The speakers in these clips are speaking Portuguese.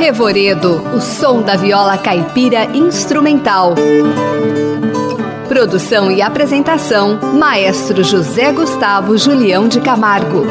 Revoredo, o som da viola caipira instrumental. Produção e apresentação: Maestro José Gustavo Julião de Camargo.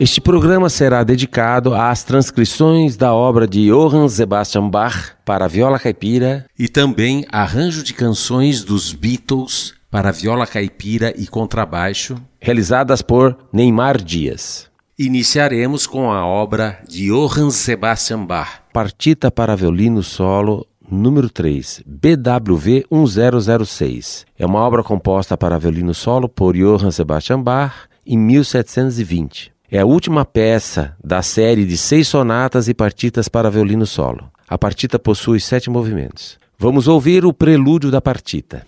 Este programa será dedicado às transcrições da obra de Johann Sebastian Bach para viola caipira e também arranjo de canções dos Beatles para viola caipira e contrabaixo, realizadas por Neymar Dias. Iniciaremos com a obra de Johann Sebastian Bach, Partita para violino solo número 3, BWV 1006. É uma obra composta para violino solo por Johann Sebastian Bach em 1720. É a última peça da série de seis sonatas e partitas para violino solo. A partita possui sete movimentos. Vamos ouvir o prelúdio da partita.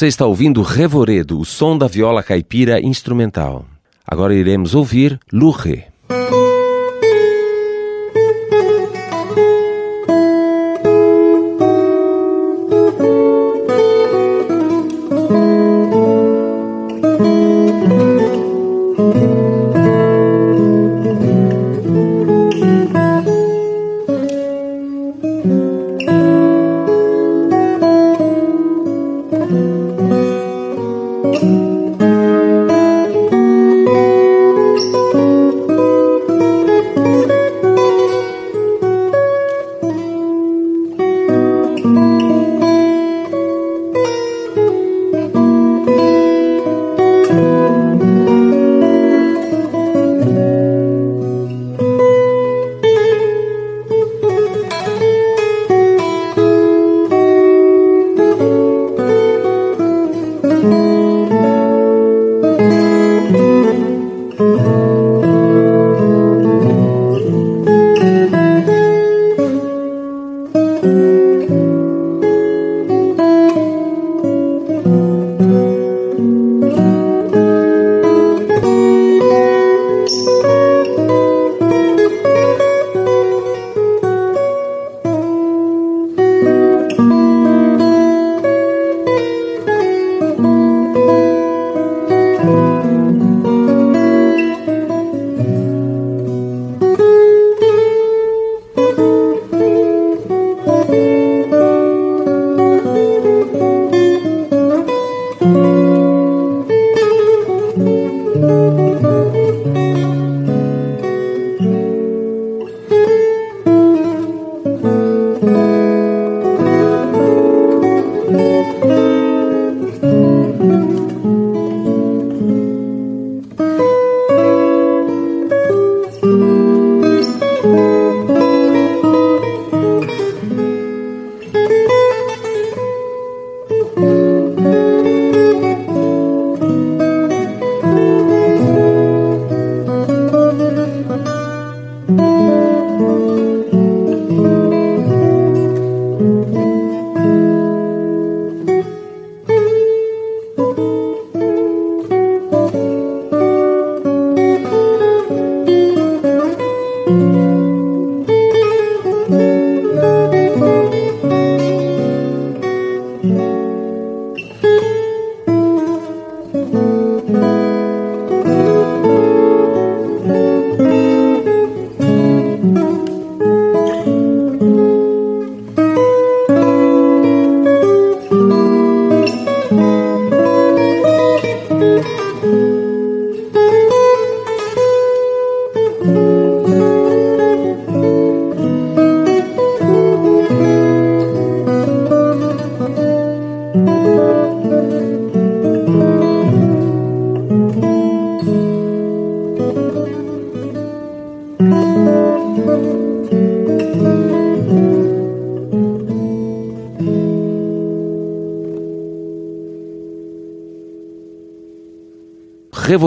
Você está ouvindo Revoredo, o som da viola caipira instrumental. Agora iremos ouvir Luche.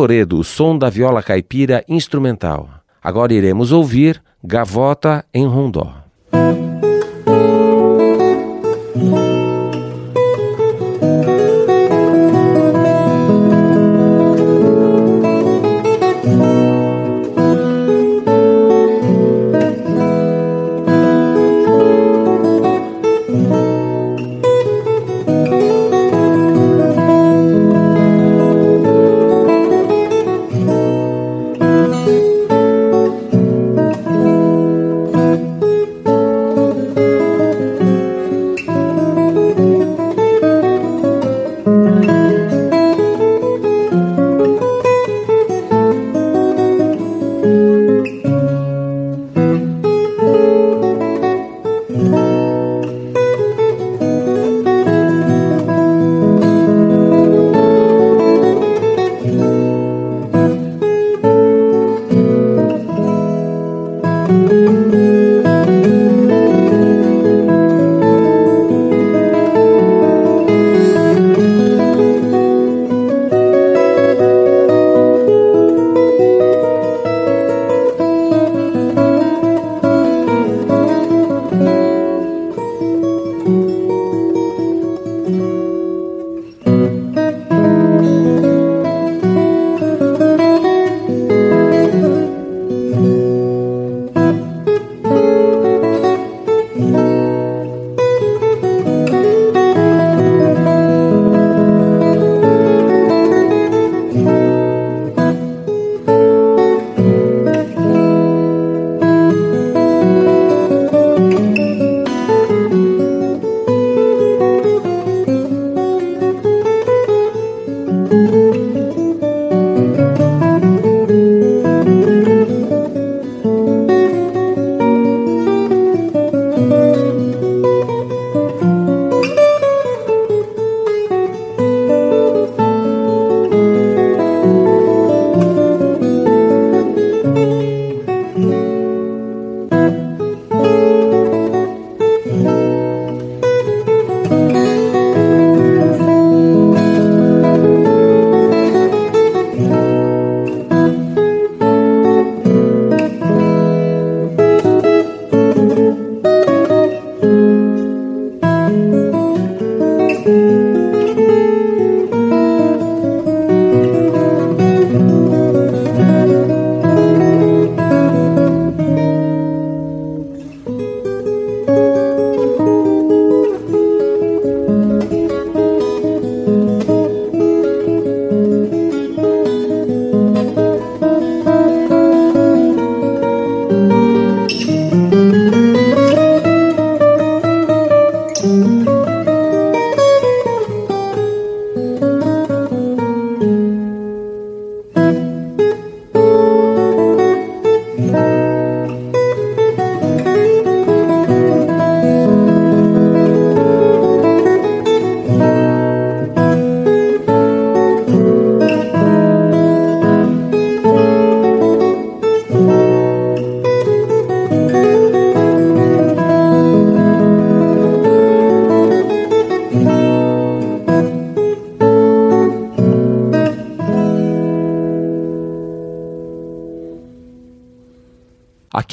Revoredo, o som da viola caipira instrumental. Agora iremos ouvir Gavota em Rondó.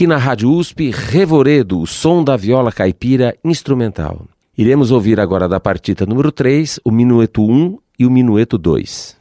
Aqui na Rádio USP, Revoredo, o som da viola caipira instrumental. Iremos ouvir agora da partita número 3, o minueto 1 e o minueto 2.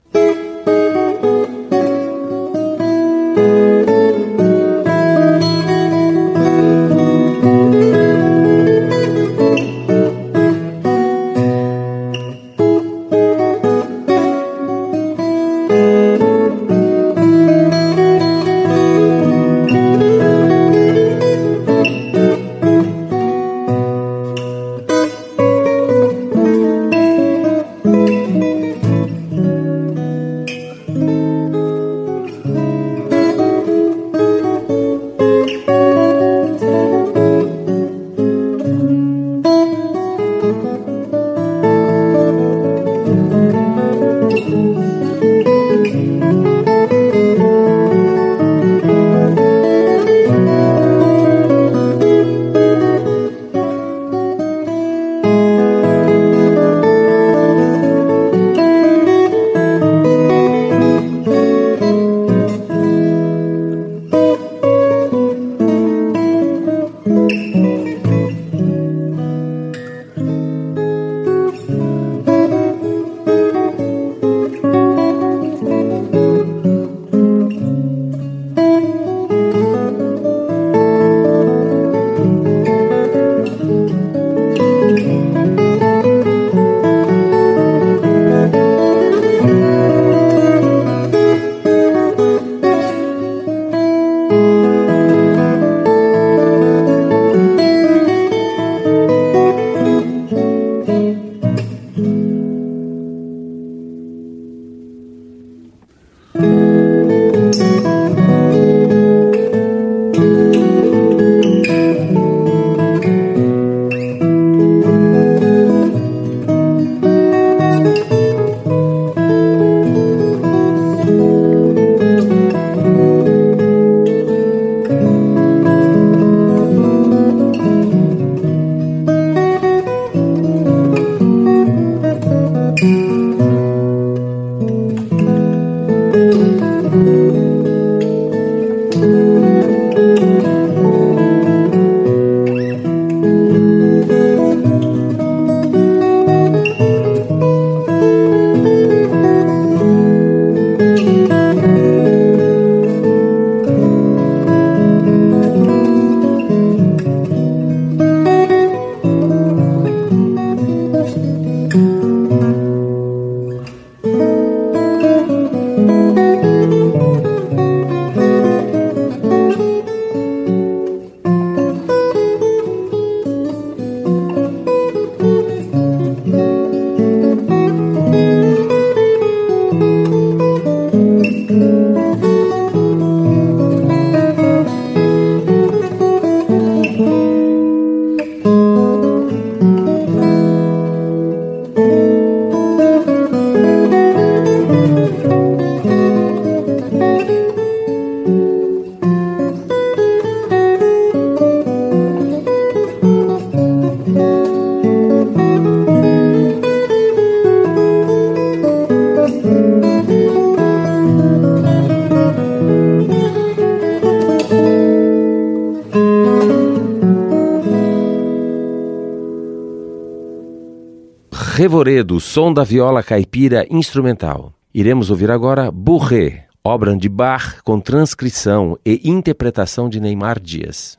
Revoredo, som da viola caipira instrumental. Iremos ouvir agora Bourré, obra de Bach com transcrição e interpretação de Neymar Dias.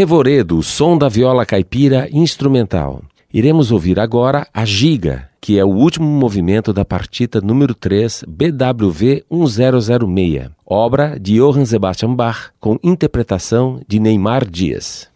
Revoredo, som da viola caipira instrumental. Iremos ouvir agora a Giga, que é o último movimento da partita número 3 BWV 1006, obra de Johann Sebastian Bach, com interpretação de Neymar Dias.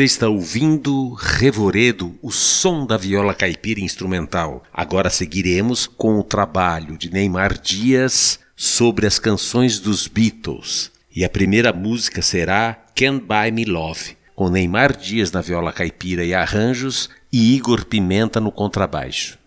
Você está ouvindo Revoredo, o som da viola caipira instrumental. Agora seguiremos com o trabalho de Neymar Dias sobre as canções dos Beatles. E a primeira música será Can't Buy Me Love, com Neymar Dias na viola caipira e arranjos e Igor Pimenta no contrabaixo.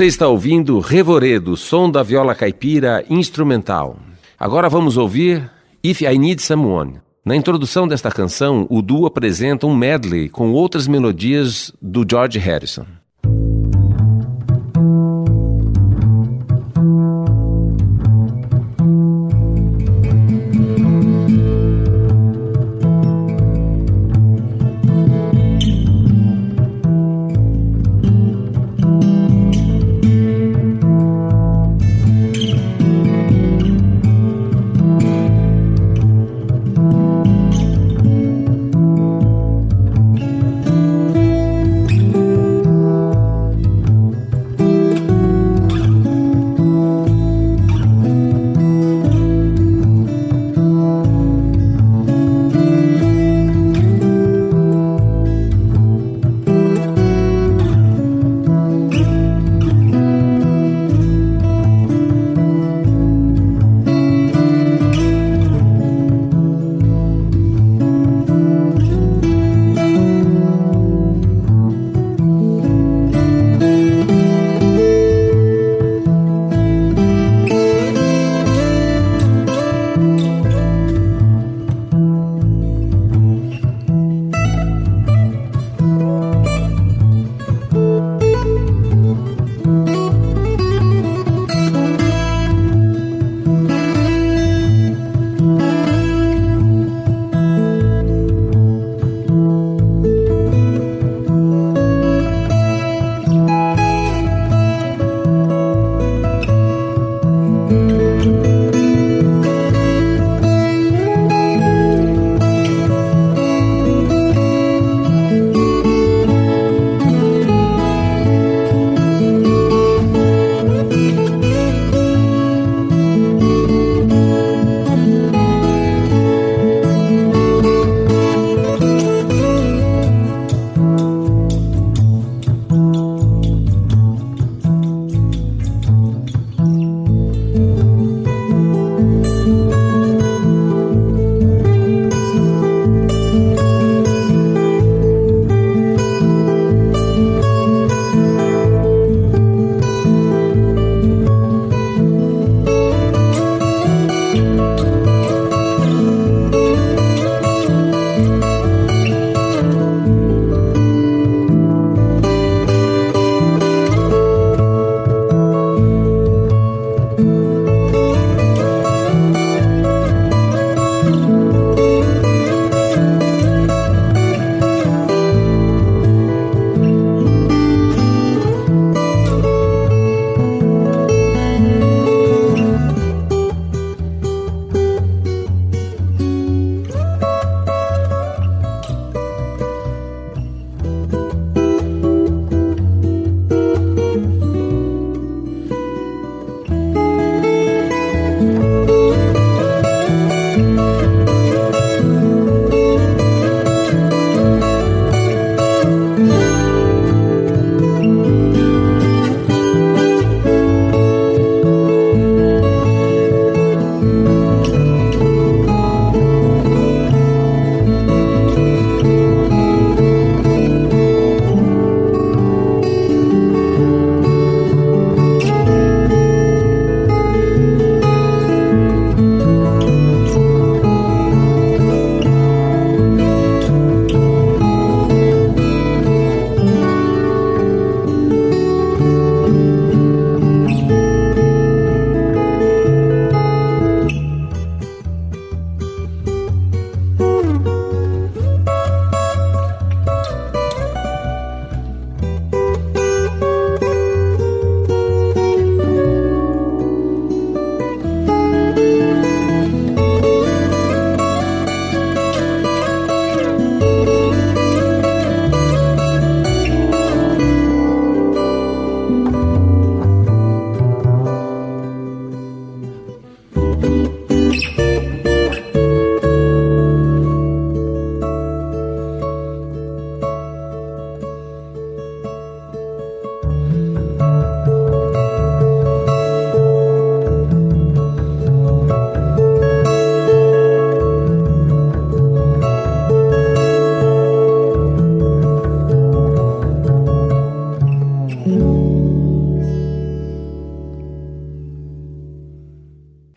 Você está ouvindo Revoredo, som da viola caipira instrumental. Agora vamos ouvir If I Need Someone. Na introdução desta canção, o duo apresenta um medley com outras melodias do George Harrison.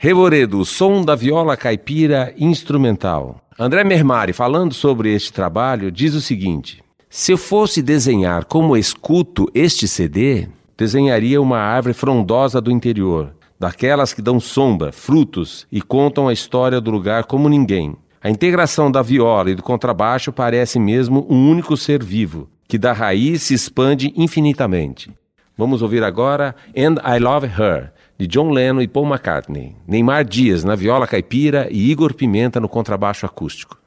Revoredo, som da viola caipira instrumental. André Mermari, falando sobre este trabalho, diz o seguinte: Se eu fosse desenhar como escuto este CD, desenharia uma árvore frondosa do interior, daquelas que dão sombra, frutos e contam a história do lugar como ninguém. A integração da viola e do contrabaixo parece mesmo um único ser vivo, que da raiz se expande infinitamente. Vamos ouvir agora And I Love Her, de John Lennon e Paul McCartney, Neymar Dias na viola caipira e Igor Pimenta no contrabaixo acústico.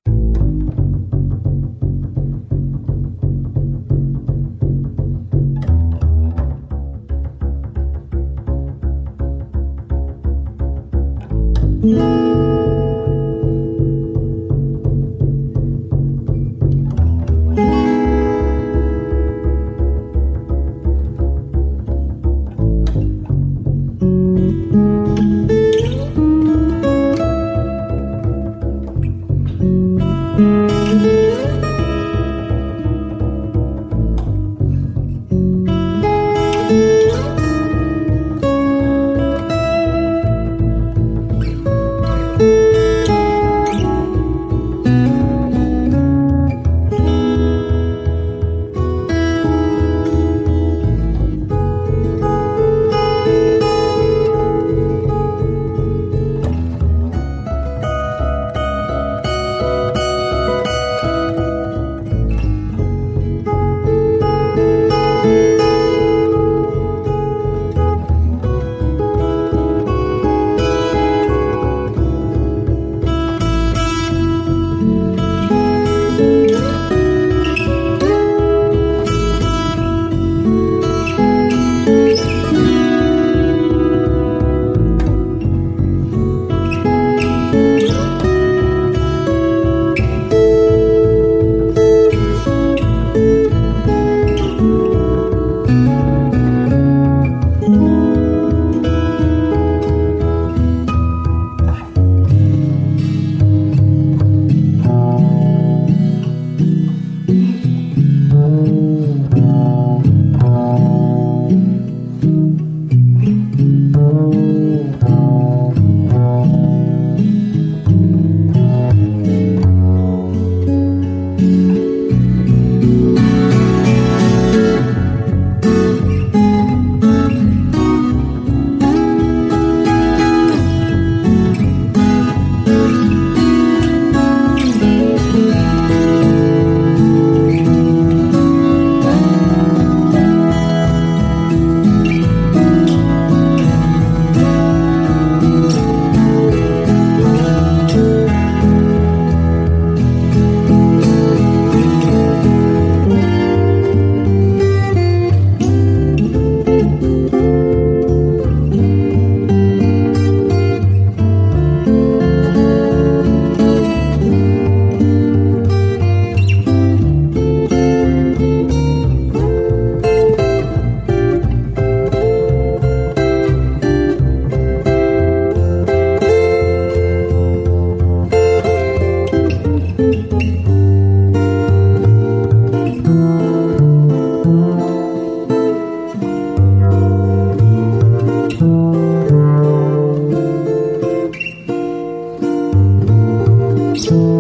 Música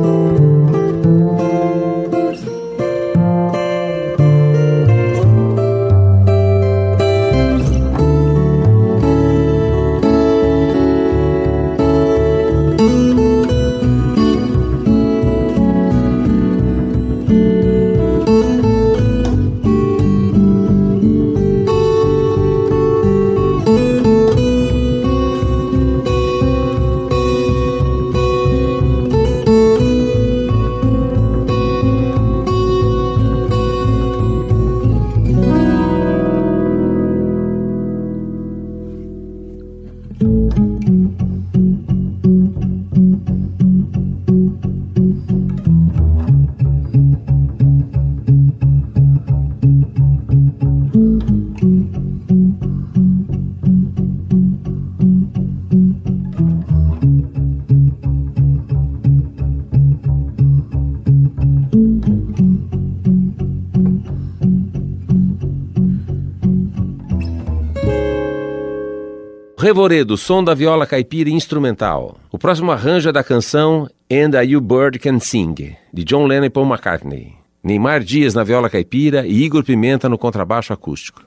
Revoredo, som da viola caipira instrumental. O próximo arranjo é da canção And a You Bird Can Sing, de John Lennon e Paul McCartney. Neymar Dias na viola caipira e Igor Pimenta no contrabaixo acústico.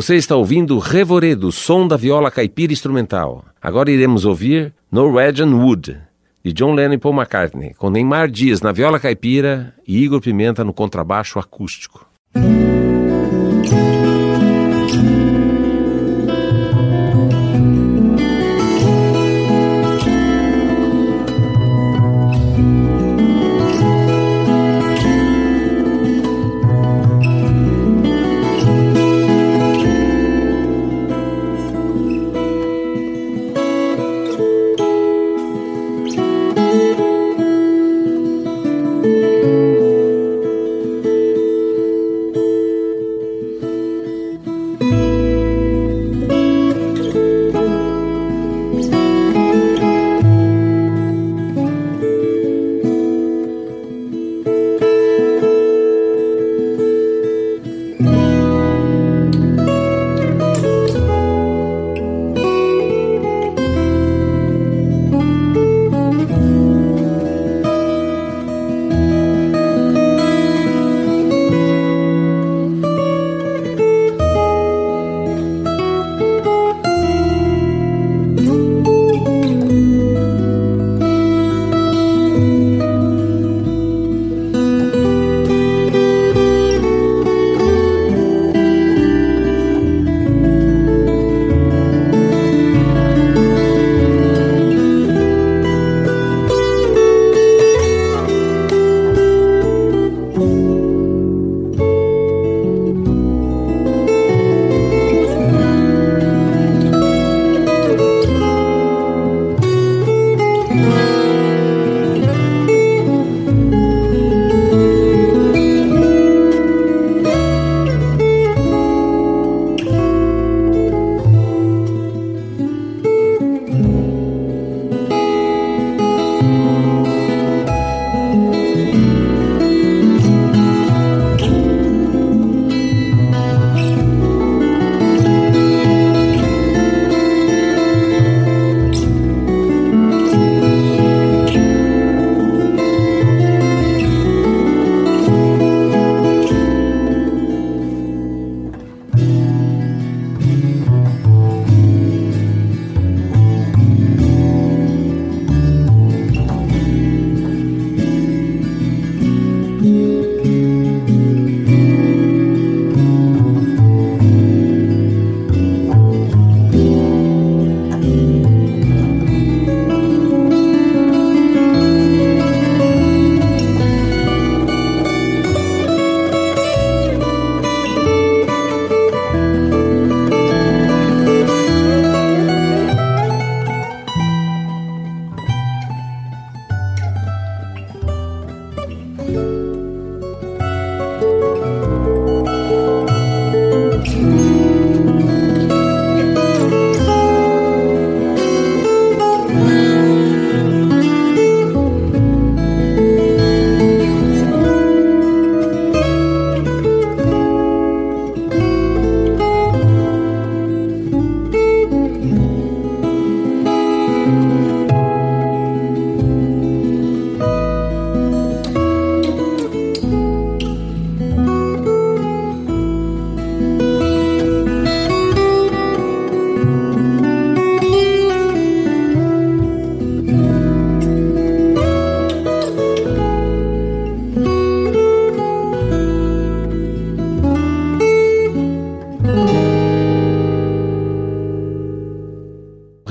Você está ouvindo Revoredo, som da viola caipira instrumental. Agora iremos ouvir Norwegian Wood, de John Lennon e Paul McCartney, com Neymar Dias na viola caipira e Igor Pimenta no contrabaixo acústico.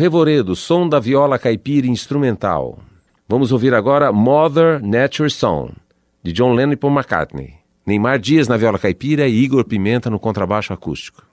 Revoredo, som da viola caipira instrumental. Vamos ouvir agora Mother Nature Song, de John Lennon e Paul McCartney. Neymar Dias na viola caipira e Igor Pimenta no contrabaixo acústico.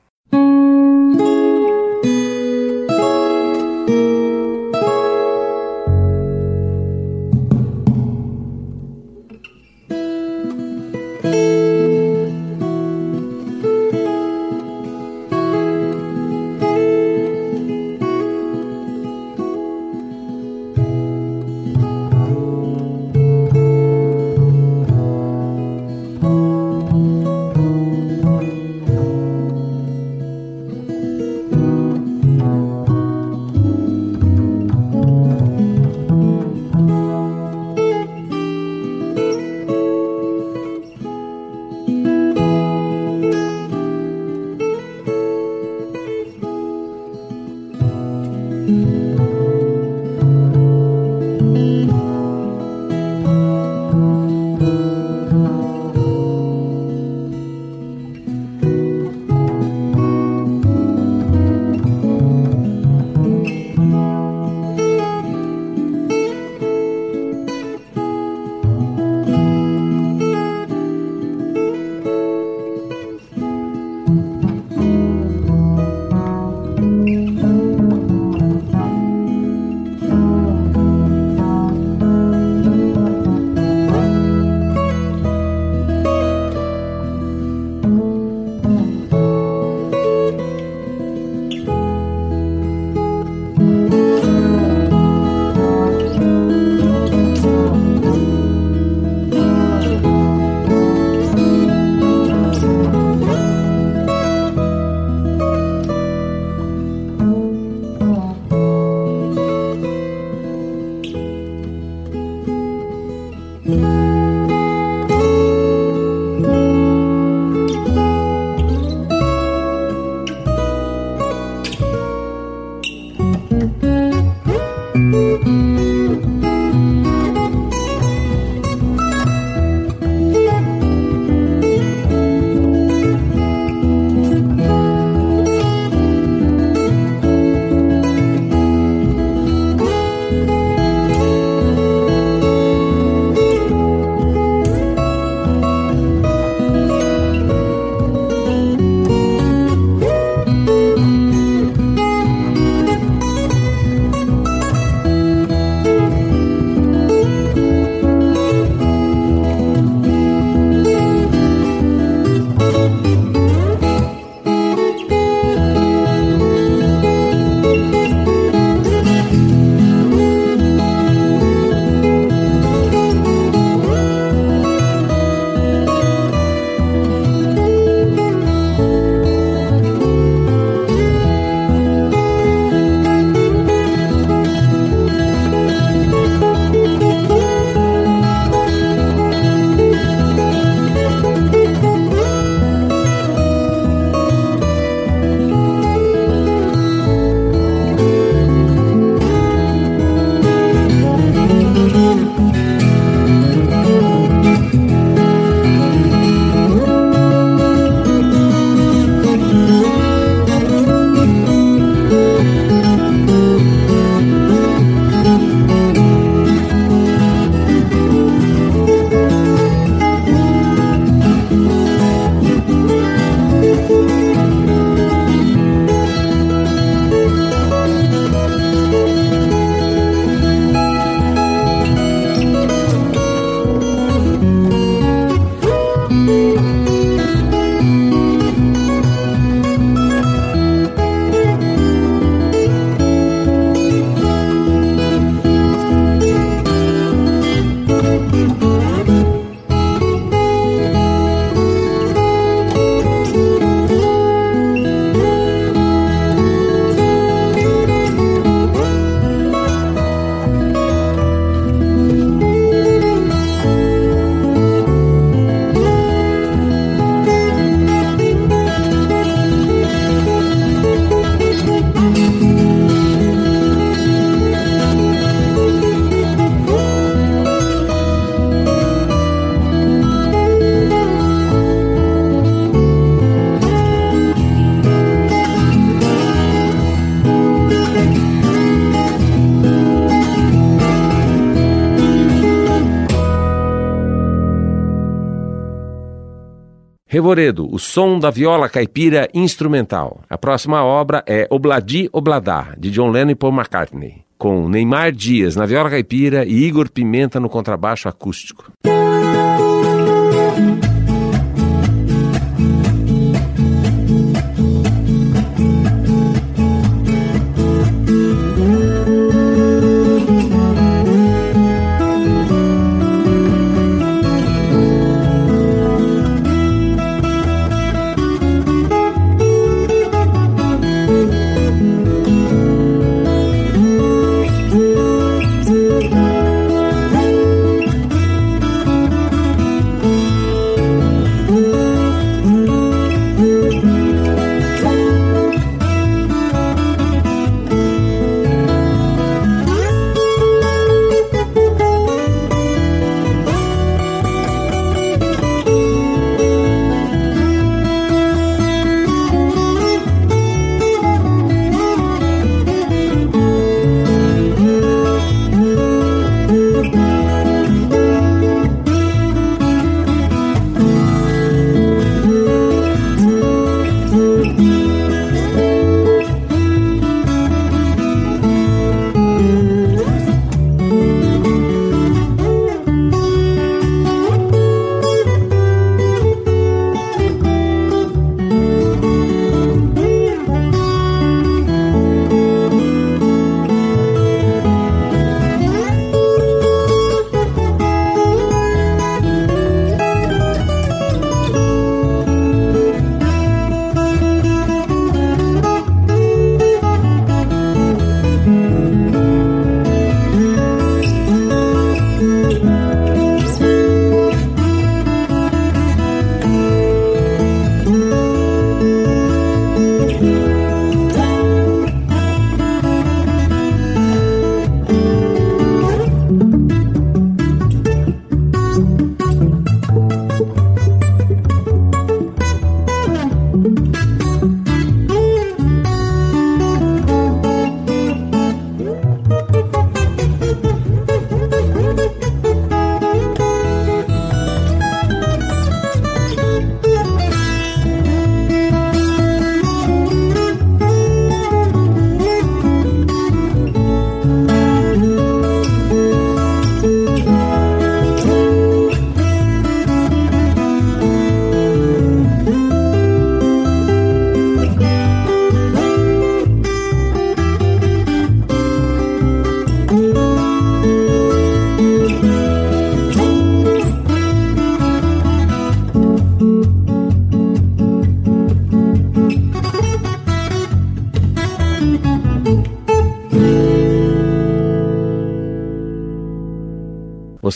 Revoredo, o som da viola caipira instrumental. A próxima obra é Obladi Obladá, de John Lennon e Paul McCartney, com Neymar Dias na viola caipira e Igor Pimenta no contrabaixo acústico.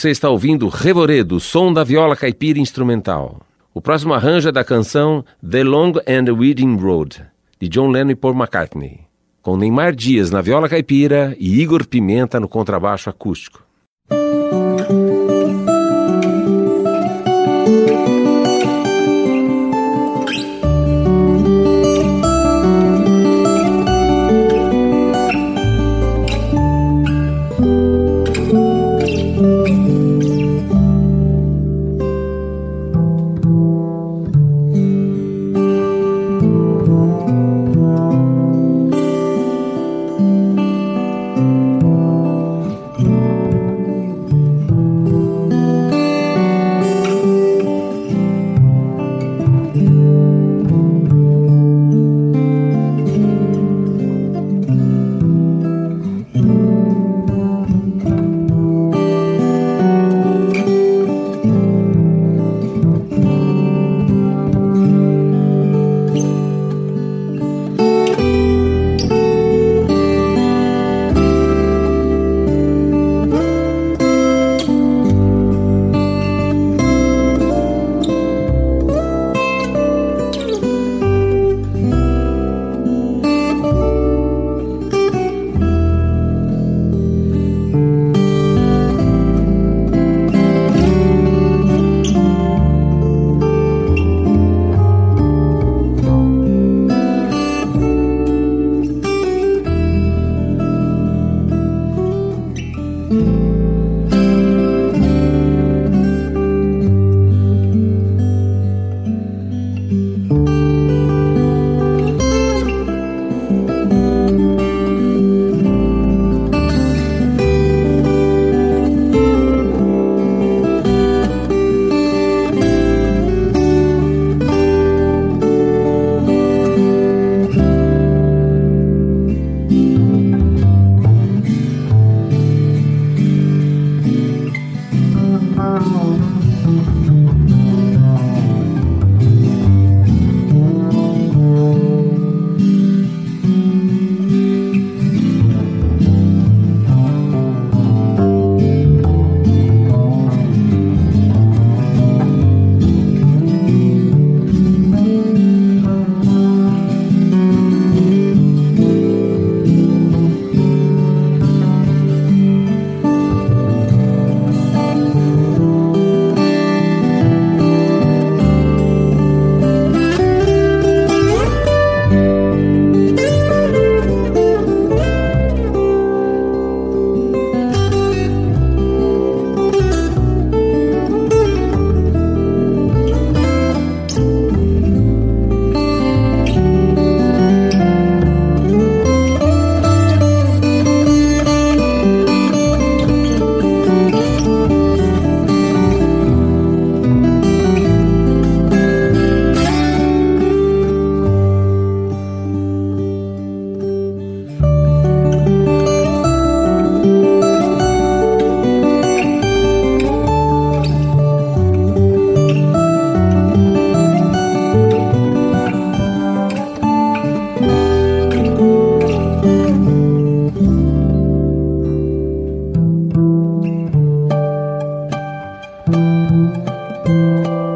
Você está ouvindo Revoredo, som da viola caipira instrumental. O próximo arranjo é da canção The Long and Winding Road, de John Lennon e Paul McCartney, com Neymar Dias na viola caipira e Igor Pimenta no contrabaixo acústico. 嗯。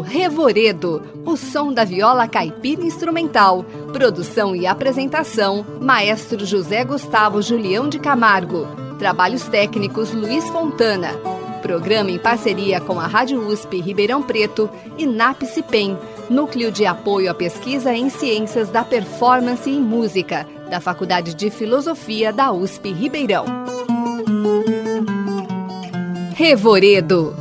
Revoredo, o som da viola caipira instrumental. Produção e apresentação: Maestro José Gustavo Julião de Camargo. Trabalhos técnicos: Luiz Fontana. Programa em parceria com a Rádio USP Ribeirão Preto e NAPCIPEM, Núcleo de Apoio à Pesquisa em Ciências da Performance e Música, da Faculdade de Filosofia da USP Ribeirão. Revoredo